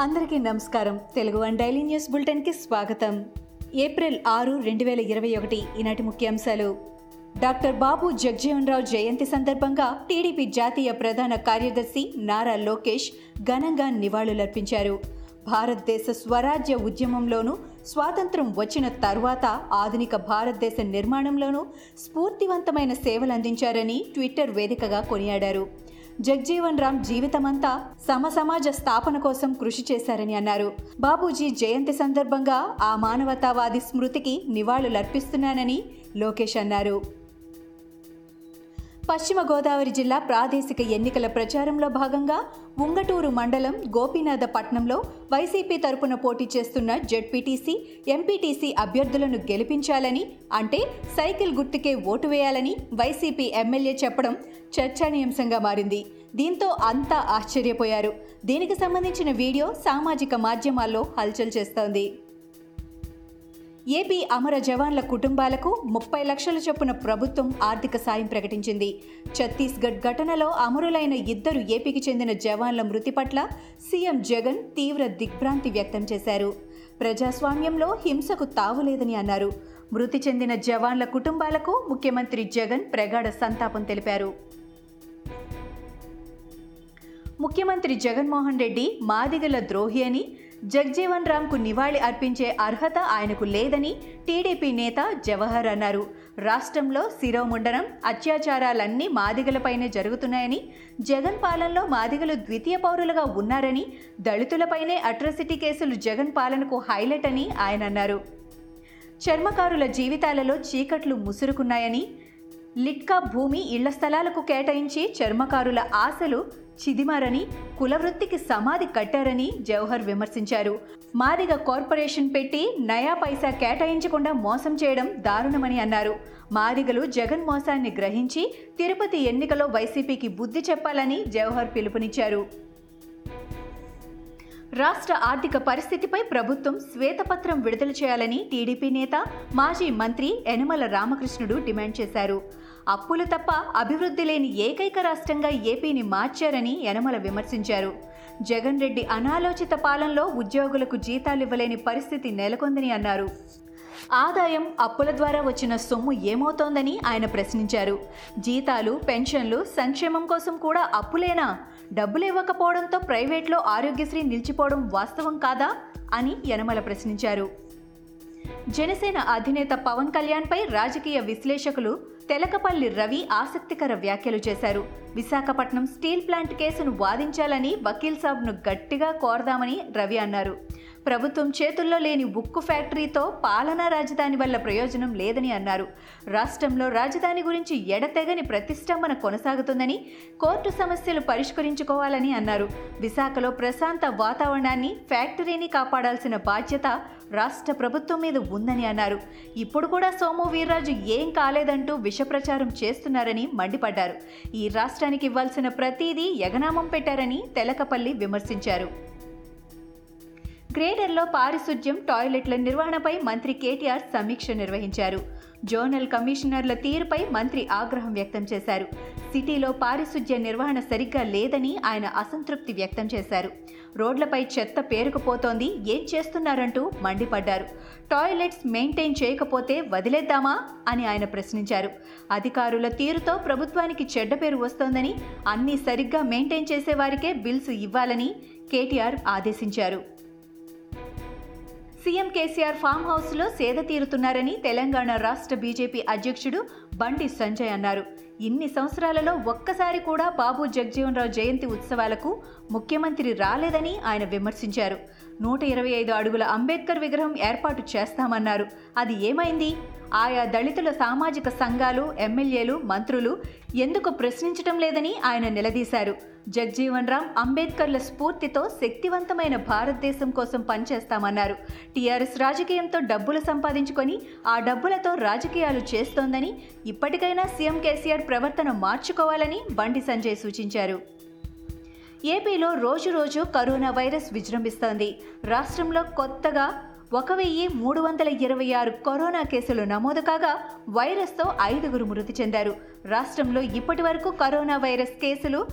అందరికీ నమస్కారం. Telugu one daily news బులెటిన్కి స్వాగతం. ఏప్రిల్ ఆరు రెండు వేల ఇరవై ఒకటి ఈనాటి ముఖ్యాంశాలు. డాక్టర్ బాబు జగజీవన్ రావు జయంతి సందర్భంగా టీడీపీ జాతీయ ప్రధాన కార్యదర్శి నారా లోకేష్ ఘనంగా నివాళులర్పించారు. భారతదేశ స్వరాజ్య ఉద్యమంలోనూ స్వాతంత్రం వచ్చిన తర్వాత ఆధునిక భారతదేశ నిర్మాణంలోనూ స్ఫూర్తివంతమైన సేవలందించారని ట్విట్టర్ వేదికగా కొనియాడారు. జగ్జీవన్ రామ్ జీవితమంతా సమసమాజ స్థాపన కోసం కృషి చేశారని అన్నారు. బాబూజీ జయంతి సందర్భంగా ఆ మానవతావాది స్మృతికి నివాళులర్పిస్తున్నానని లోకేష్ అన్నారు. పశ్చిమ గోదావరి జిల్లా ప్రాదేశిక ఎన్నికల ప్రచారంలో భాగంగా ఉంగటూరు మండలం గోపీనాథపట్నంలో వైసీపీ తరపున పోటీ చేస్తున్న జెడ్పీటీసీ ఎంపీటీసీ అభ్యర్థులను గెలిపించాలని అంటే సైకిల్ గుర్తుకే ఓటు వేయాలని వైసీపీ ఎమ్మెల్యే చెప్పడం చర్చానీయాంశంగా మారింది. దీంతో అంతా ఆశ్చర్యపోయారు. దీనికి సంబంధించిన వీడియో సామాజిక మాధ్యమాల్లో హల్చల్ చేస్తోంది. ఏపీ అమర జవాన్ల కుటుంబాలకు ముప్పై లక్షల చొప్పున ప్రభుత్వం ఆర్థిక సాయం ప్రకటించింది. ఛత్తీస్గఢ్ ఘటనలో అమరులైన ఇద్దరు ఏపీకి చెందిన జవాన్ల మృతి పట్ల సీఎం జగన్ తీవ్ర దిగ్భ్రాంతి వ్యక్తం చేశారు. ప్రజాస్వామ్యంలో హింసకు తావులేదని అన్నారు. మృతి చెందిన జవాన్ల కుటుంబాలకు ముఖ్యమంత్రి జగన్ ప్రగాఢ సంతాపం తెలిపారు. ముఖ్యమంత్రి జగన్మోహన్ రెడ్డి మాదిగల ద్రోహి అని జగ్జీవన్ రామ్కు నివాళి అర్పించే అర్హత ఆయనకు లేదని టీడీపీ నేత జవహర్ అన్నారు. రాష్ట్రంలో శిరోముండనం అత్యాచారాలన్నీ మాదిగలపైనే జరుగుతున్నాయని జగన్ పాలనలో మాదిగలు ద్వితీయ పౌరులుగా ఉన్నారని దళితులపైనే అట్రసిటీ కేసులు జగన్ పాలనకు హైలైట్ అని ఆయన అన్నారు. చర్మకారుల జీవితాలలో చీకట్లు ముసురుకున్నాయని లిట్కా భూమి ఇళ్ళ స్థలాలకు కేటాయించి చర్మకారుల ఆశలు చిదిమారని కులవృత్తికి సమాధి కట్టారని జవహర్ విమర్శించారు. మాదిగ కార్పొరేషన్ పెట్టి నయా పైసా కేటాయించకుండా మోసం చేయడం దారుణమని అన్నారు. మాదిగలు జగన్ మోసాన్ని గ్రహించి తిరుపతి ఎన్నికలో వైసీపీకి బుద్ధి చెప్పాలని జవహర్ పిలుపునిచ్చారు. రాష్ట్ర ఆర్థిక పరిస్థితిపై ప్రభుత్వం శ్వేతపత్రం విడుదల చేయాలని టీడీపీ నేత మాజీ మంత్రి యనమల రామకృష్ణుడు డిమాండ్ చేశారు. అప్పులు తప్ప అభివృద్ధి లేని ఏకైక రాష్ట్రంగా ఏపీని మార్చారని యనమల విమర్శించారు. జగన్ రెడ్డి అనాలోచిత పాలనలో ఉద్యోగులకు జీతాలు ఇవ్వలేని పరిస్థితి నెలకొందని అన్నారు. ఆదాయం అప్పుల ద్వారా వచ్చిన సొమ్ము ఏమవుతోందని ఆయన ప్రశ్నించారు. జీతాలు పెన్షన్లు సంక్షేమం కోసం కూడా అప్పులేనా? డబ్బులు ఇవ్వకపోవడంతో ప్రైవేట్లో ఆరోగ్యశ్రీ నిలిచిపోవడం వాస్తవం కాదా? అని యనమల ప్రశ్నించారు. జనసేన అధినేత పవన్ కళ్యాణ్పై రాజకీయ విశ్లేషకులు తెలకపల్లి రవి ఆసక్తికర వ్యాఖ్యలు చేశారు. విశాఖపట్నం స్టీల్ ప్లాంట్ కేసును వాదించాలని వకీల్ సాబ్ను గట్టిగా కోరదామని రవి అన్నారు. ప్రభుత్వం చేతుల్లో లేని ఉక్కు ఫ్యాక్టరీతో పాలనా రాజధాని వల్ల ప్రయోజనం లేదని అన్నారు. రాష్ట్రంలో రాజధాని గురించి ఎడతెగని ప్రతిష్టంభన కొనసాగుతుందని కోర్టు సమస్యలు పరిష్కరించుకోవాలని అన్నారు. విశాఖలో ప్రశాంత వాతావరణాన్ని ఫ్యాక్టరీని కాపాడాల్సిన బాధ్యత రాష్ట్ర ప్రభుత్వం మీద ఉందని అన్నారు. ఇప్పుడు కూడా సోము వీర్రాజు ఏం కాలేదంటూ విష ప్రచారం చేస్తున్నారని మండిపడ్డారు. ఈ రాష్ట్రానికి ఇవ్వాల్సిన ప్రతీదీ ఎగనామం పెట్టారని తెలకపల్లి విమర్శించారు. గ్రేడర్లో పారిశుధ్యం టాయిలెట్ల నిర్వహణపై మంత్రి కేటీఆర్ సమీక్ష నిర్వహించారు. జోనల్ కమిషనర్ల తీరుపై మంత్రి ఆగ్రహం వ్యక్తం చేశారు. సిటీలో పారిశుధ్య నిర్వహణ సరిగ్గా లేదని ఆయన అసంతృప్తి వ్యక్తం చేశారు. రోడ్లపై చెత్త పేరుకుపోతోంది ఏం చేస్తున్నారంటూ మండిపడ్డారు. టాయిలెట్స్ మెయింటైన్ చేయకపోతే వదిలేద్దామా? అని ఆయన ప్రశ్నించారు. అధికారుల తీరుతో ప్రభుత్వానికి చెడ్డ పేరు వస్తోందని అన్నీ సరిగ్గా మెయింటైన్ చేసేవారికే బిల్స్ ఇవ్వాలని కేటీఆర్ ఆదేశించారు. సీఎం కేసీఆర్ ఫామ్ హౌస్లో సేద తీరుతున్నారని తెలంగాణ రాష్ట్ర బీజేపీ అధ్యక్షుడు బండి సంజయ్ అన్నారు. ఇన్ని సంవత్సరాలలో ఒక్కసారి కూడా బాబు జగజీవన్ రావు జయంతి ఉత్సవాలకు ముఖ్యమంత్రి రాలేదని ఆయన విమర్శించారు. నూట ఇరవై ఐదు అడుగుల అంబేద్కర్ విగ్రహం ఏర్పాటు చేస్తామన్నారు. అది ఏమైంది? ఆయా దళితుల సామాజిక సంఘాలు ఎమ్మెల్యేలు మంత్రులు ఎందుకు ప్రశ్నించటం లేదని ఆయన నిలదీశారు. జగ్జీవన్ రామ్ అంబేద్కర్ల స్ఫూర్తితో శక్తివంతమైన భారతదేశం కోసం పనిచేస్తామన్నారు. టీఆర్ఎస్ రాజకీయంతో డబ్బులు సంపాదించుకొని ఆ డబ్బులతో రాజకీయాలు చేస్తోందని ఇప్పటికైనా సీఎం కేసీఆర్ ప్రవర్తన మార్చుకోవాలని బండి సంజయ్ సూచించారు. ఏపీలో రోజు రోజు కరోనా వైరస్ విజృంభిస్తోంది. రాష్ట్రంలో కొత్తగా ఒక వెయ్యి మూడు వందల ఇరవై ఆరు కరోనా కేసులు నమోదు కాగా వైరస్తో ఐదుగురు మృతి చెందారు. రాష్ట్రంలో ఇప్పటి వరకు కరోనా వైరస్ కేసులు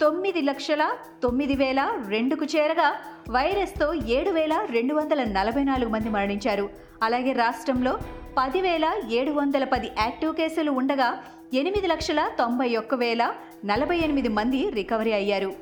తొమ్మిది లక్షల తొమ్మిది వేల రెండుకు చేరగా వైరస్తో ఏడు వేల రెండు వందల నలభై నాలుగు మంది మరణించారు. అలాగే రాష్ట్రంలో పదివేల ఏడు వందల పది యాక్టివ్ కేసులు ఉండగా ఎనిమిది లక్షల తొంభై ఒక్క వేల నలభై ఎనిమిది మంది రికవరీ అయ్యారు.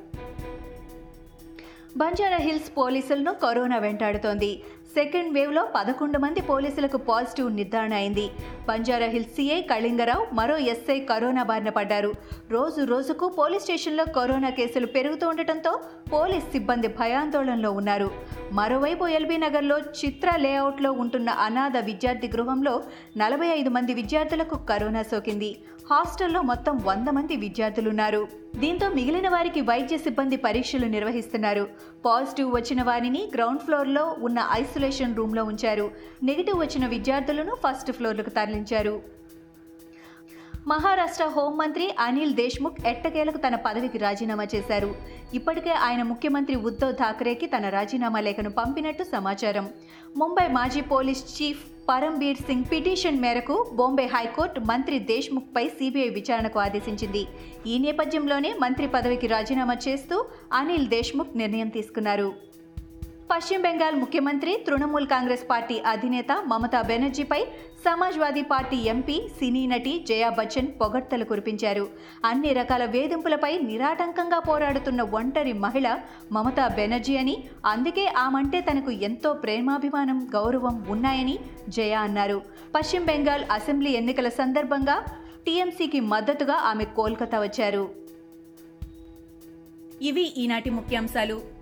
బంజారా హిల్స్ పోలీసులను కరోనా వెంటాడుతోంది. సెకండ్ వేవ్లో పదకొండు మంది పోలీసులకు పాజిటివ్ నిర్ధారణ అయింది. బంజారా హిల్స్ సీఐ కళింగరావు మరో ఎస్ఐ కరోనా బారిన పడ్డారు. రోజు రోజుకు పోలీస్ స్టేషన్లో కరోనా కేసులు పెరుగుతూ ఉండటంతో పోలీస్ సిబ్బంది భయాందోళనలో ఉన్నారు. మరోవైపు ఎల్బీ నగర్లో చిత్ర లేఅవుట్లో ఉంటున్న అనాథ విద్యార్థి గృహంలో నలభై ఐదు మంది విద్యార్థులకు కరోనా సోకింది. హాస్టల్లో మొత్తం వంద మంది విద్యార్థులున్నారు. దీంతో మిగిలిన వారికి వైద్య సిబ్బంది పరీక్షలు నిర్వహిస్తున్నారు. పాజిటివ్ వచ్చిన వారిని గ్రౌండ్ ఫ్లోర్లో ఉన్న ఐసోలేషన్ రూమ్లో ఉంచారు. నెగిటివ్ వచ్చిన విద్యార్థులను ఫస్ట్ ఫ్లోర్లకు తరలించారు. మహారాష్ట్ర హోంమంత్రి అనిల్ దేశ్ముఖ్ ఎట్టకేలకు తన పదవికి రాజీనామా చేశారు. ఇప్పటికే ఆయన ముఖ్యమంత్రి ఉద్ధవ్ ఠాక్రేకి తన రాజీనామా లేఖను పంపినట్టు సమాచారం. ముంబై మాజీ police chief Parambir Singh petition మేరకు బాంబే హైకోర్టు మంత్రి దేశ్ముఖ్పై సిబిఐ విచారణకు ఆదేశించింది. ఈ నేపథ్యంలోనే మంత్రి పదవికి రాజీనామా చేస్తూ అనిల్ దేశ్ముఖ్ నిర్ణయం తీసుకున్నారు. పశ్చిమ బెంగాల్ ముఖ్యమంత్రి తృణమూల్ కాంగ్రెస్ పార్టీ అధినేత మమతా బెనర్జీపై సమాజ్వాదీ పార్టీ ఎంపీ సినీ నటి జయా బచ్చన్ పొగడ్తలు కురిపించారు. అన్ని రకాల వేధింపులపై నిరాటంకంగా పోరాడుతున్న ఒంటరి మహిళ మమతా బెనర్జీ అని అందుకే ఆమంటే తనకు ఎంతో ప్రేమాభిమానం గౌరవం ఉన్నాయని జయా అన్నారు. పశ్చిమ బెంగాల్ అసెంబ్లీ ఎన్నికల సందర్భంగా టీఎంసీకి మద్దతుగా ఆమె కోల్కతా వచ్చారు. ఇవి ఈనాటి ముఖ్యాంశాలు.